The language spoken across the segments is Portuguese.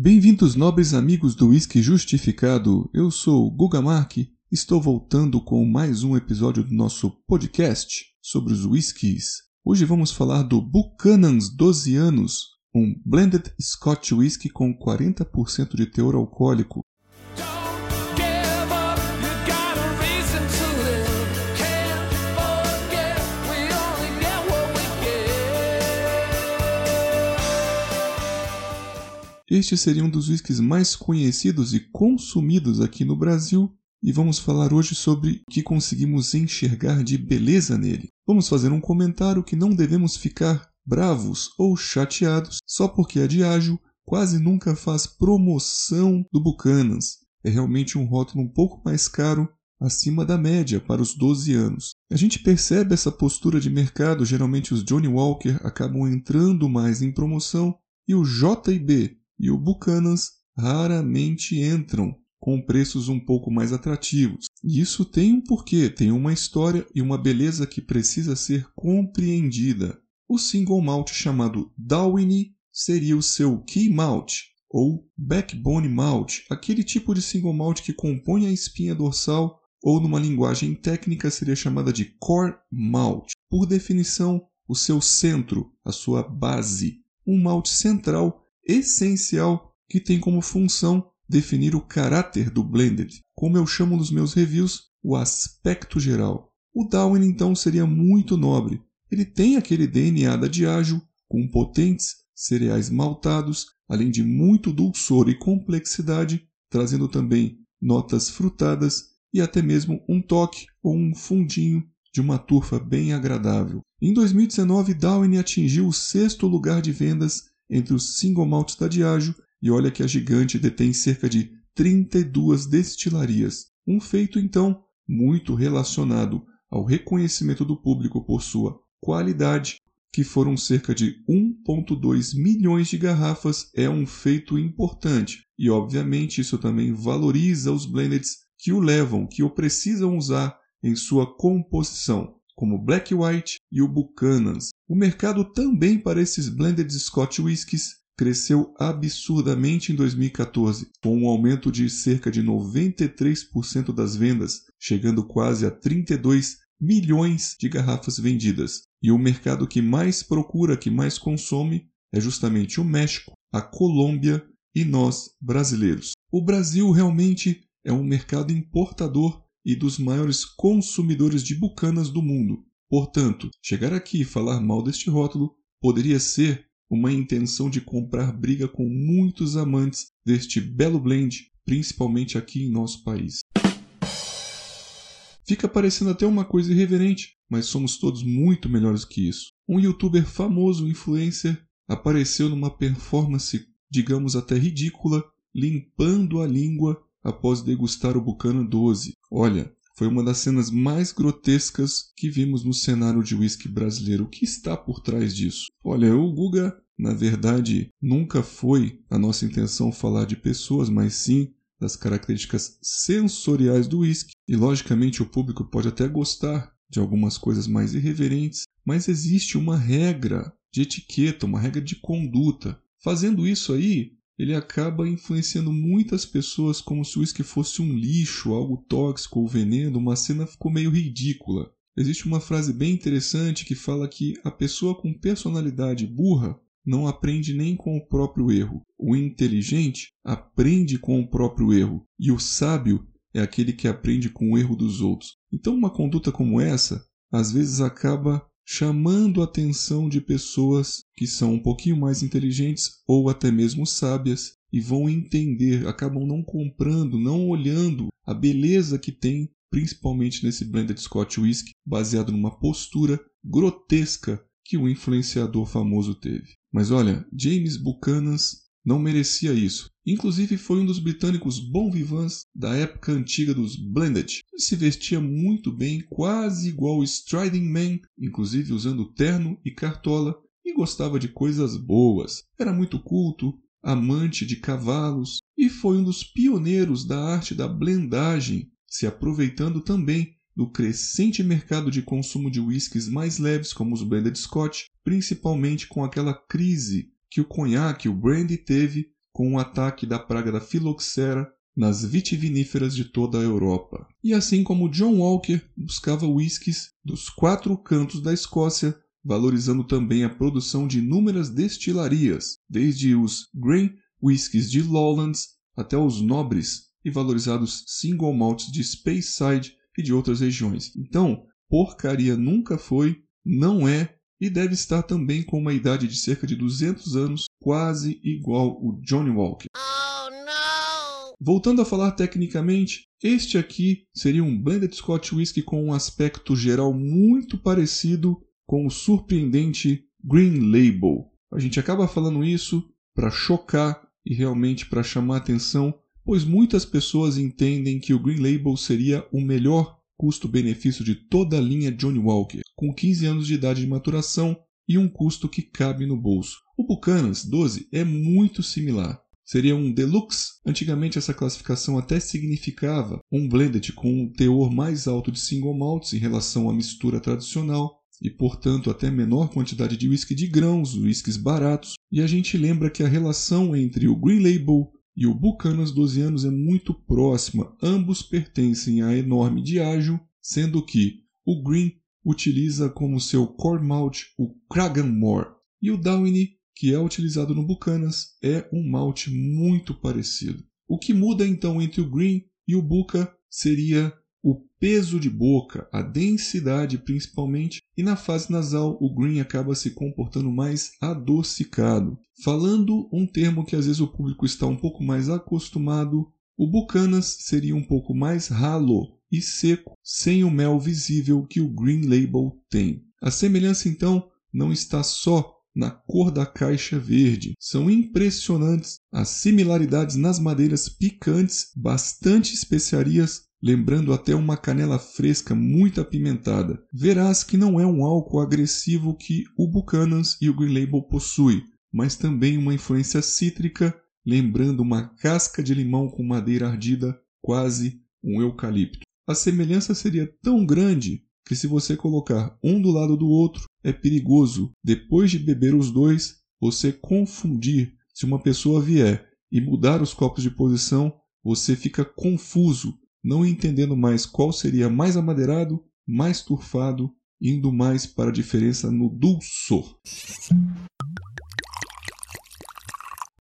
Bem-vindos, nobres amigos do Whisky Justificado. Eu sou Guga Mark. Estou voltando com mais um episódio do nosso podcast sobre os whiskies. Hoje vamos falar do Buchanan's 12 anos, um blended Scotch whisky com 40% de teor alcoólico. Este seria um dos whiskies mais conhecidos e consumidos aqui no Brasil, e vamos falar hoje sobre o que conseguimos enxergar de beleza nele. Vamos fazer um comentário que não devemos ficar bravos ou chateados só porque a Diageo quase nunca faz promoção do Buchanan's. É realmente um rótulo um pouco mais caro, acima da média para os 12 anos. A gente percebe essa postura de mercado, geralmente os Johnny Walker acabam entrando mais em promoção e o J&B e o Buchanan's raramente entram com preços um pouco mais atrativos. E isso tem um porquê, tem uma história e uma beleza que precisa ser compreendida. O single malt chamado Dalwhinnie seria o seu key malt ou backbone malt, aquele tipo de single malt que compõe a espinha dorsal ou numa linguagem técnica seria chamada de core malt. Por definição, o seu centro, a sua base, um malte central essencial que tem como função definir o caráter do blended, como eu chamo nos meus reviews, o aspecto geral. O Darwin então seria muito nobre. Ele tem aquele DNA da Diageo, com potentes cereais maltados, além de muito dulçor e complexidade, trazendo também notas frutadas e até mesmo um toque ou um fundinho de uma turfa bem agradável. Em 2019, Darwin atingiu o sexto lugar de vendas entre os single malts da Diageo e olha que a gigante detém cerca de 32 destilarias, um feito então muito relacionado ao reconhecimento do público por sua qualidade, que foram cerca de 1.2 milhões de garrafas, é um feito importante. E obviamente isso também valoriza os blendeds que o levam, que o precisam usar em sua composição como Black White e o Buchanan's. O mercado também para esses blended Scotch whiskies cresceu absurdamente em 2014, com um aumento de cerca de 93% das vendas, chegando quase a 32 milhões de garrafas vendidas. E o mercado que mais procura, que mais consome, é justamente o México, a Colômbia e nós, brasileiros. O Brasil realmente é um mercado importador e dos maiores consumidores de bucanas do mundo. Portanto, chegar aqui e falar mal deste rótulo poderia ser uma intenção de comprar briga com muitos amantes deste belo blend, principalmente aqui em nosso país. Fica parecendo até uma coisa irreverente, mas somos todos muito melhores que isso. Um youtuber famoso, influencer, apareceu numa performance, digamos até ridícula, limpando a língua após degustar o Buchanan 12. Olha, foi uma das cenas mais grotescas que vimos no cenário de whisky brasileiro. O que está por trás disso? Olha, o Guga, na verdade, nunca foi a nossa intenção falar de pessoas, mas sim das características sensoriais do whisky. E logicamente o público pode até gostar de algumas coisas mais irreverentes, mas existe uma regra de etiqueta, uma regra de conduta. Fazendo isso aí, ele acaba influenciando muitas pessoas como se o uísque fosse um lixo, algo tóxico ou veneno, uma cena ficou meio ridícula. Existe uma frase bem interessante que fala que a pessoa com personalidade burra não aprende nem com o próprio erro. O inteligente aprende com o próprio erro, e o sábio é aquele que aprende com o erro dos outros. Então, uma conduta como essa às vezes acaba chamando a atenção de pessoas que são um pouquinho mais inteligentes ou até mesmo sábias e vão entender, acabam não comprando, não olhando a beleza que tem, principalmente nesse blended Scotch Whisky, baseado numa postura grotesca que o influenciador famoso teve. Mas olha, James Buchanan não merecia isso. Inclusive foi um dos britânicos bom vivants da época antiga dos Blended. Ele se vestia muito bem, quase igual o Striding Man, inclusive usando terno e cartola, e gostava de coisas boas. Era muito culto, amante de cavalos e foi um dos pioneiros da arte da blendagem, se aproveitando também do crescente mercado de consumo de whiskies mais leves como os blended Scotch, principalmente com aquela crise que o conhaque, o brandy teve com o ataque da praga da filoxera nas vitiviníferas de toda a Europa. E assim como John Walker buscava whiskies dos quatro cantos da Escócia, valorizando também a produção de inúmeras destilarias, desde os grain whiskies de Lowlands até os nobres e valorizados single malts de Speyside e de outras regiões. Então, porcaria nunca foi, não é e deve estar também com uma idade de cerca de 200 anos, quase igual o Johnny Walker. Voltando a falar tecnicamente, este aqui seria um Blended Scotch Whisky com um aspecto geral muito parecido com o surpreendente Green Label. A gente acaba falando isso para chocar e realmente para chamar atenção, pois muitas pessoas entendem que o Green Label seria o melhor custo-benefício de toda a linha Johnny Walker, com 15 anos de idade de maturação e um custo que cabe no bolso. O Buchanan's 12 é muito similar, seria um deluxe. Antigamente essa classificação até significava um blended com um teor mais alto de single malts em relação à mistura tradicional e, portanto, até menor quantidade de whisky de grãos, whiskies baratos. E a gente lembra que a relação entre o Green Label e o Buchanan's 12 anos é muito próxima. Ambos pertencem à enorme Diageo, sendo que o Green utiliza como seu core malt o Cragganmore e o Downy que é utilizado no Buchanas é um malte muito parecido. O que muda então entre o Green e o Buca seria o peso de boca, a densidade principalmente, e na fase nasal o Green acaba se comportando mais adocicado. Falando um termo que às vezes o público está um pouco mais acostumado, o Bucanas seria um pouco mais ralo e seco, sem o mel visível que o Green Label tem. A semelhança então não está só na cor da caixa verde. São impressionantes as similaridades nas madeiras picantes, bastante especiarias, lembrando até uma canela fresca muito apimentada. Verás que não é um álcool agressivo que o Buchanan's e o Green Label possuem, mas também uma influência cítrica, lembrando uma casca de limão com madeira ardida, quase um eucalipto. A semelhança seria tão grande que se você colocar um do lado do outro, é perigoso, depois de beber os dois, você confundir. Se uma pessoa vier e mudar os copos de posição, você fica confuso, não entendendo mais qual seria mais amadeirado, mais turfado, indo mais para a diferença no dulçor.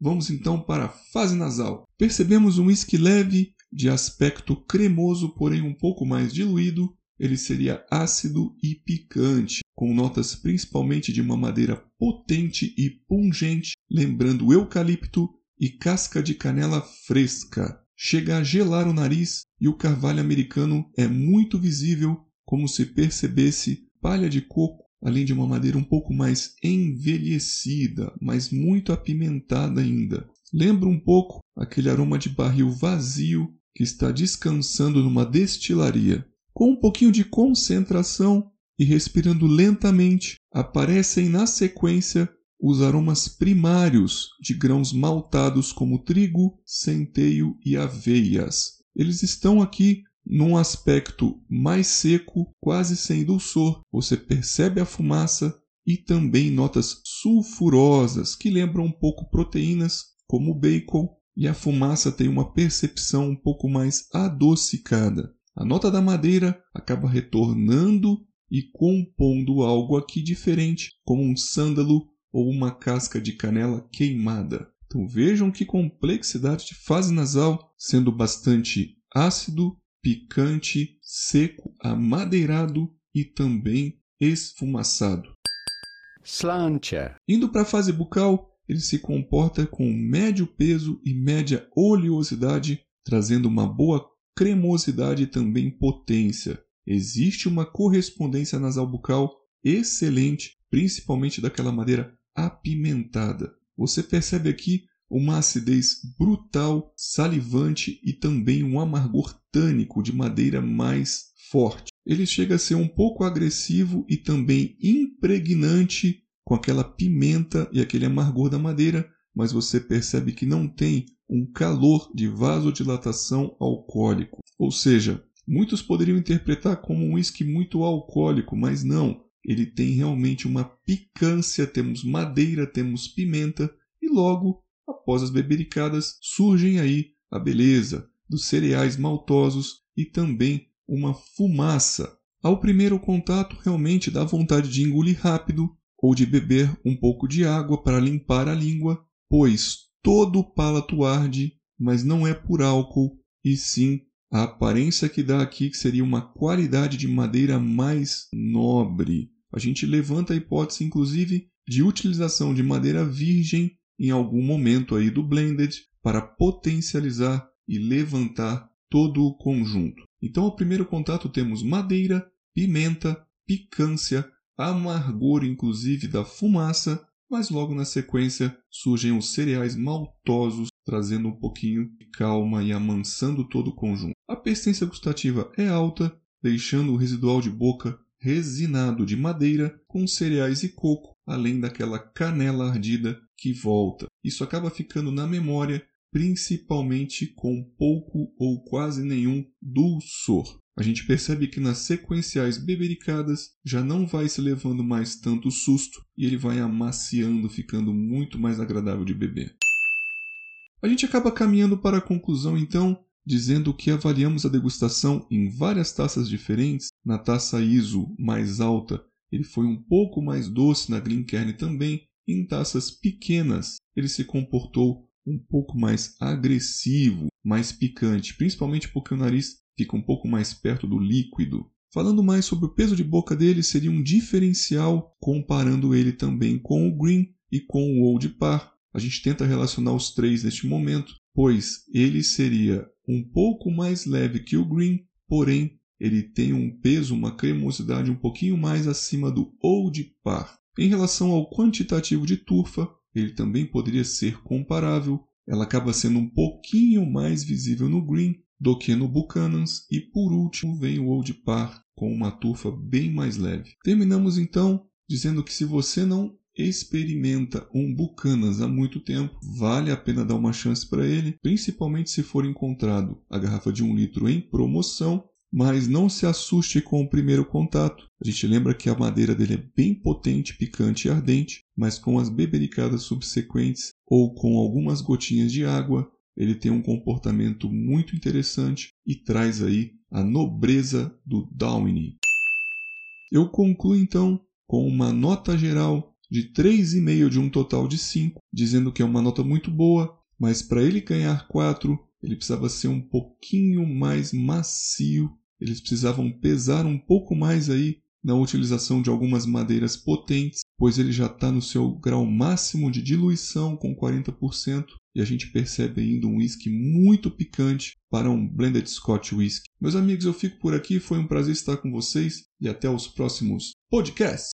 Vamos então para a fase nasal. Percebemos um whisky leve, de aspecto cremoso, porém um pouco mais diluído, ele seria ácido e picante, com notas principalmente de uma madeira potente e pungente, lembrando eucalipto e casca de canela fresca. Chega a gelar o nariz e o carvalho americano é muito visível, como se percebesse palha de coco, além de uma madeira um pouco mais envelhecida, mas muito apimentada ainda. Lembra um pouco aquele aroma de barril vazio que está descansando numa destilaria. Com um pouquinho de concentração e respirando lentamente, aparecem na sequência os aromas primários de grãos maltados como trigo, centeio e aveias. Eles estão aqui num aspecto mais seco, quase sem dulçor. Você percebe a fumaça e também notas sulfurosas que lembram um pouco proteínas, como bacon, e a fumaça tem uma percepção um pouco mais adocicada. A nota da madeira acaba retornando e compondo algo aqui diferente, como um sândalo ou uma casca de canela queimada. Então vejam que complexidade de fase nasal, sendo bastante ácido, picante, seco, amadeirado e também esfumaçado. Slancher. Indo para a fase bucal, ele se comporta com médio peso e média oleosidade, trazendo uma boa cremosidade e também potência. Existe uma correspondência nasal bucal excelente, principalmente daquela madeira apimentada. Você percebe aqui uma acidez brutal, salivante e também um amargor tânico de madeira mais forte. Ele chega a ser um pouco agressivo e também impregnante com aquela pimenta e aquele amargor da madeira, mas você percebe que não tem um calor de vasodilatação alcoólico. Ou seja, muitos poderiam interpretar como um whisky muito alcoólico, mas não. Ele tem realmente uma picância, temos madeira, temos pimenta e logo Após as bebericadas, surgem aí a beleza dos cereais maltosos e também uma fumaça. Ao primeiro contato, realmente dá vontade de engolir rápido ou de beber um pouco de água para limpar a língua, pois todo o palato arde, mas não é por álcool, e sim a aparência que dá aqui que seria uma qualidade de madeira mais nobre. A gente levanta a hipótese, inclusive, de utilização de madeira virgem em algum momento aí do blended para potencializar e levantar todo o conjunto. Então, ao primeiro contato temos madeira, pimenta, picância, amargor inclusive da fumaça, mas logo na sequência surgem os cereais maltosos, trazendo um pouquinho de calma e amansando todo o conjunto. A persistência gustativa é alta, deixando o residual de boca resinado de madeira com cereais e coco, além daquela canela ardida que volta. Isso acaba ficando na memória, principalmente com pouco ou quase nenhum dulçor. A gente percebe que nas sequenciais bebericadas já não vai se levando mais tanto susto e ele vai amaciando, ficando muito mais agradável de beber. A gente acaba caminhando para a conclusão então dizendo que avaliamos a degustação em várias taças diferentes. Na taça ISO mais alta, ele foi um pouco mais doce, na Glencairn também. Em taças pequenas, ele se comportou um pouco mais agressivo, mais picante, principalmente porque o nariz fica um pouco mais perto do líquido. Falando mais sobre o peso de boca dele, seria um diferencial comparando ele também com o Green e com o Old Par. A gente tenta relacionar os três neste momento, pois ele seria um pouco mais leve que o Green, porém ele tem um peso, uma cremosidade um pouquinho mais acima do Old Par. Em relação ao quantitativo de turfa, ele também poderia ser comparável. Ela acaba sendo um pouquinho mais visível no Green do que no Buchanan's e por último vem o Old Par com uma turfa bem mais leve. Terminamos então dizendo que se você não experimenta um Bucanas há muito tempo, vale a pena dar uma chance para ele, principalmente se for encontrado a garrafa de um litro em promoção. Mas não se assuste com o primeiro contato. A gente lembra que a madeira dele é bem potente, picante e ardente, mas com as bebericadas subsequentes ou com algumas gotinhas de água, ele tem um comportamento muito interessante e traz aí a nobreza do Downy. Eu concluo então com uma nota geral de 3,5 de um total de 5, dizendo que é uma nota muito boa, mas para ele ganhar 4, ele precisava ser um pouquinho mais macio, eles precisavam pesar um pouco mais aí na utilização de algumas madeiras potentes, pois ele já está no seu grau máximo de diluição com 40% e a gente percebe ainda um whisky muito picante para um blended Scotch whisky. Meus amigos, eu fico por aqui, foi um prazer estar com vocês e até os próximos podcasts.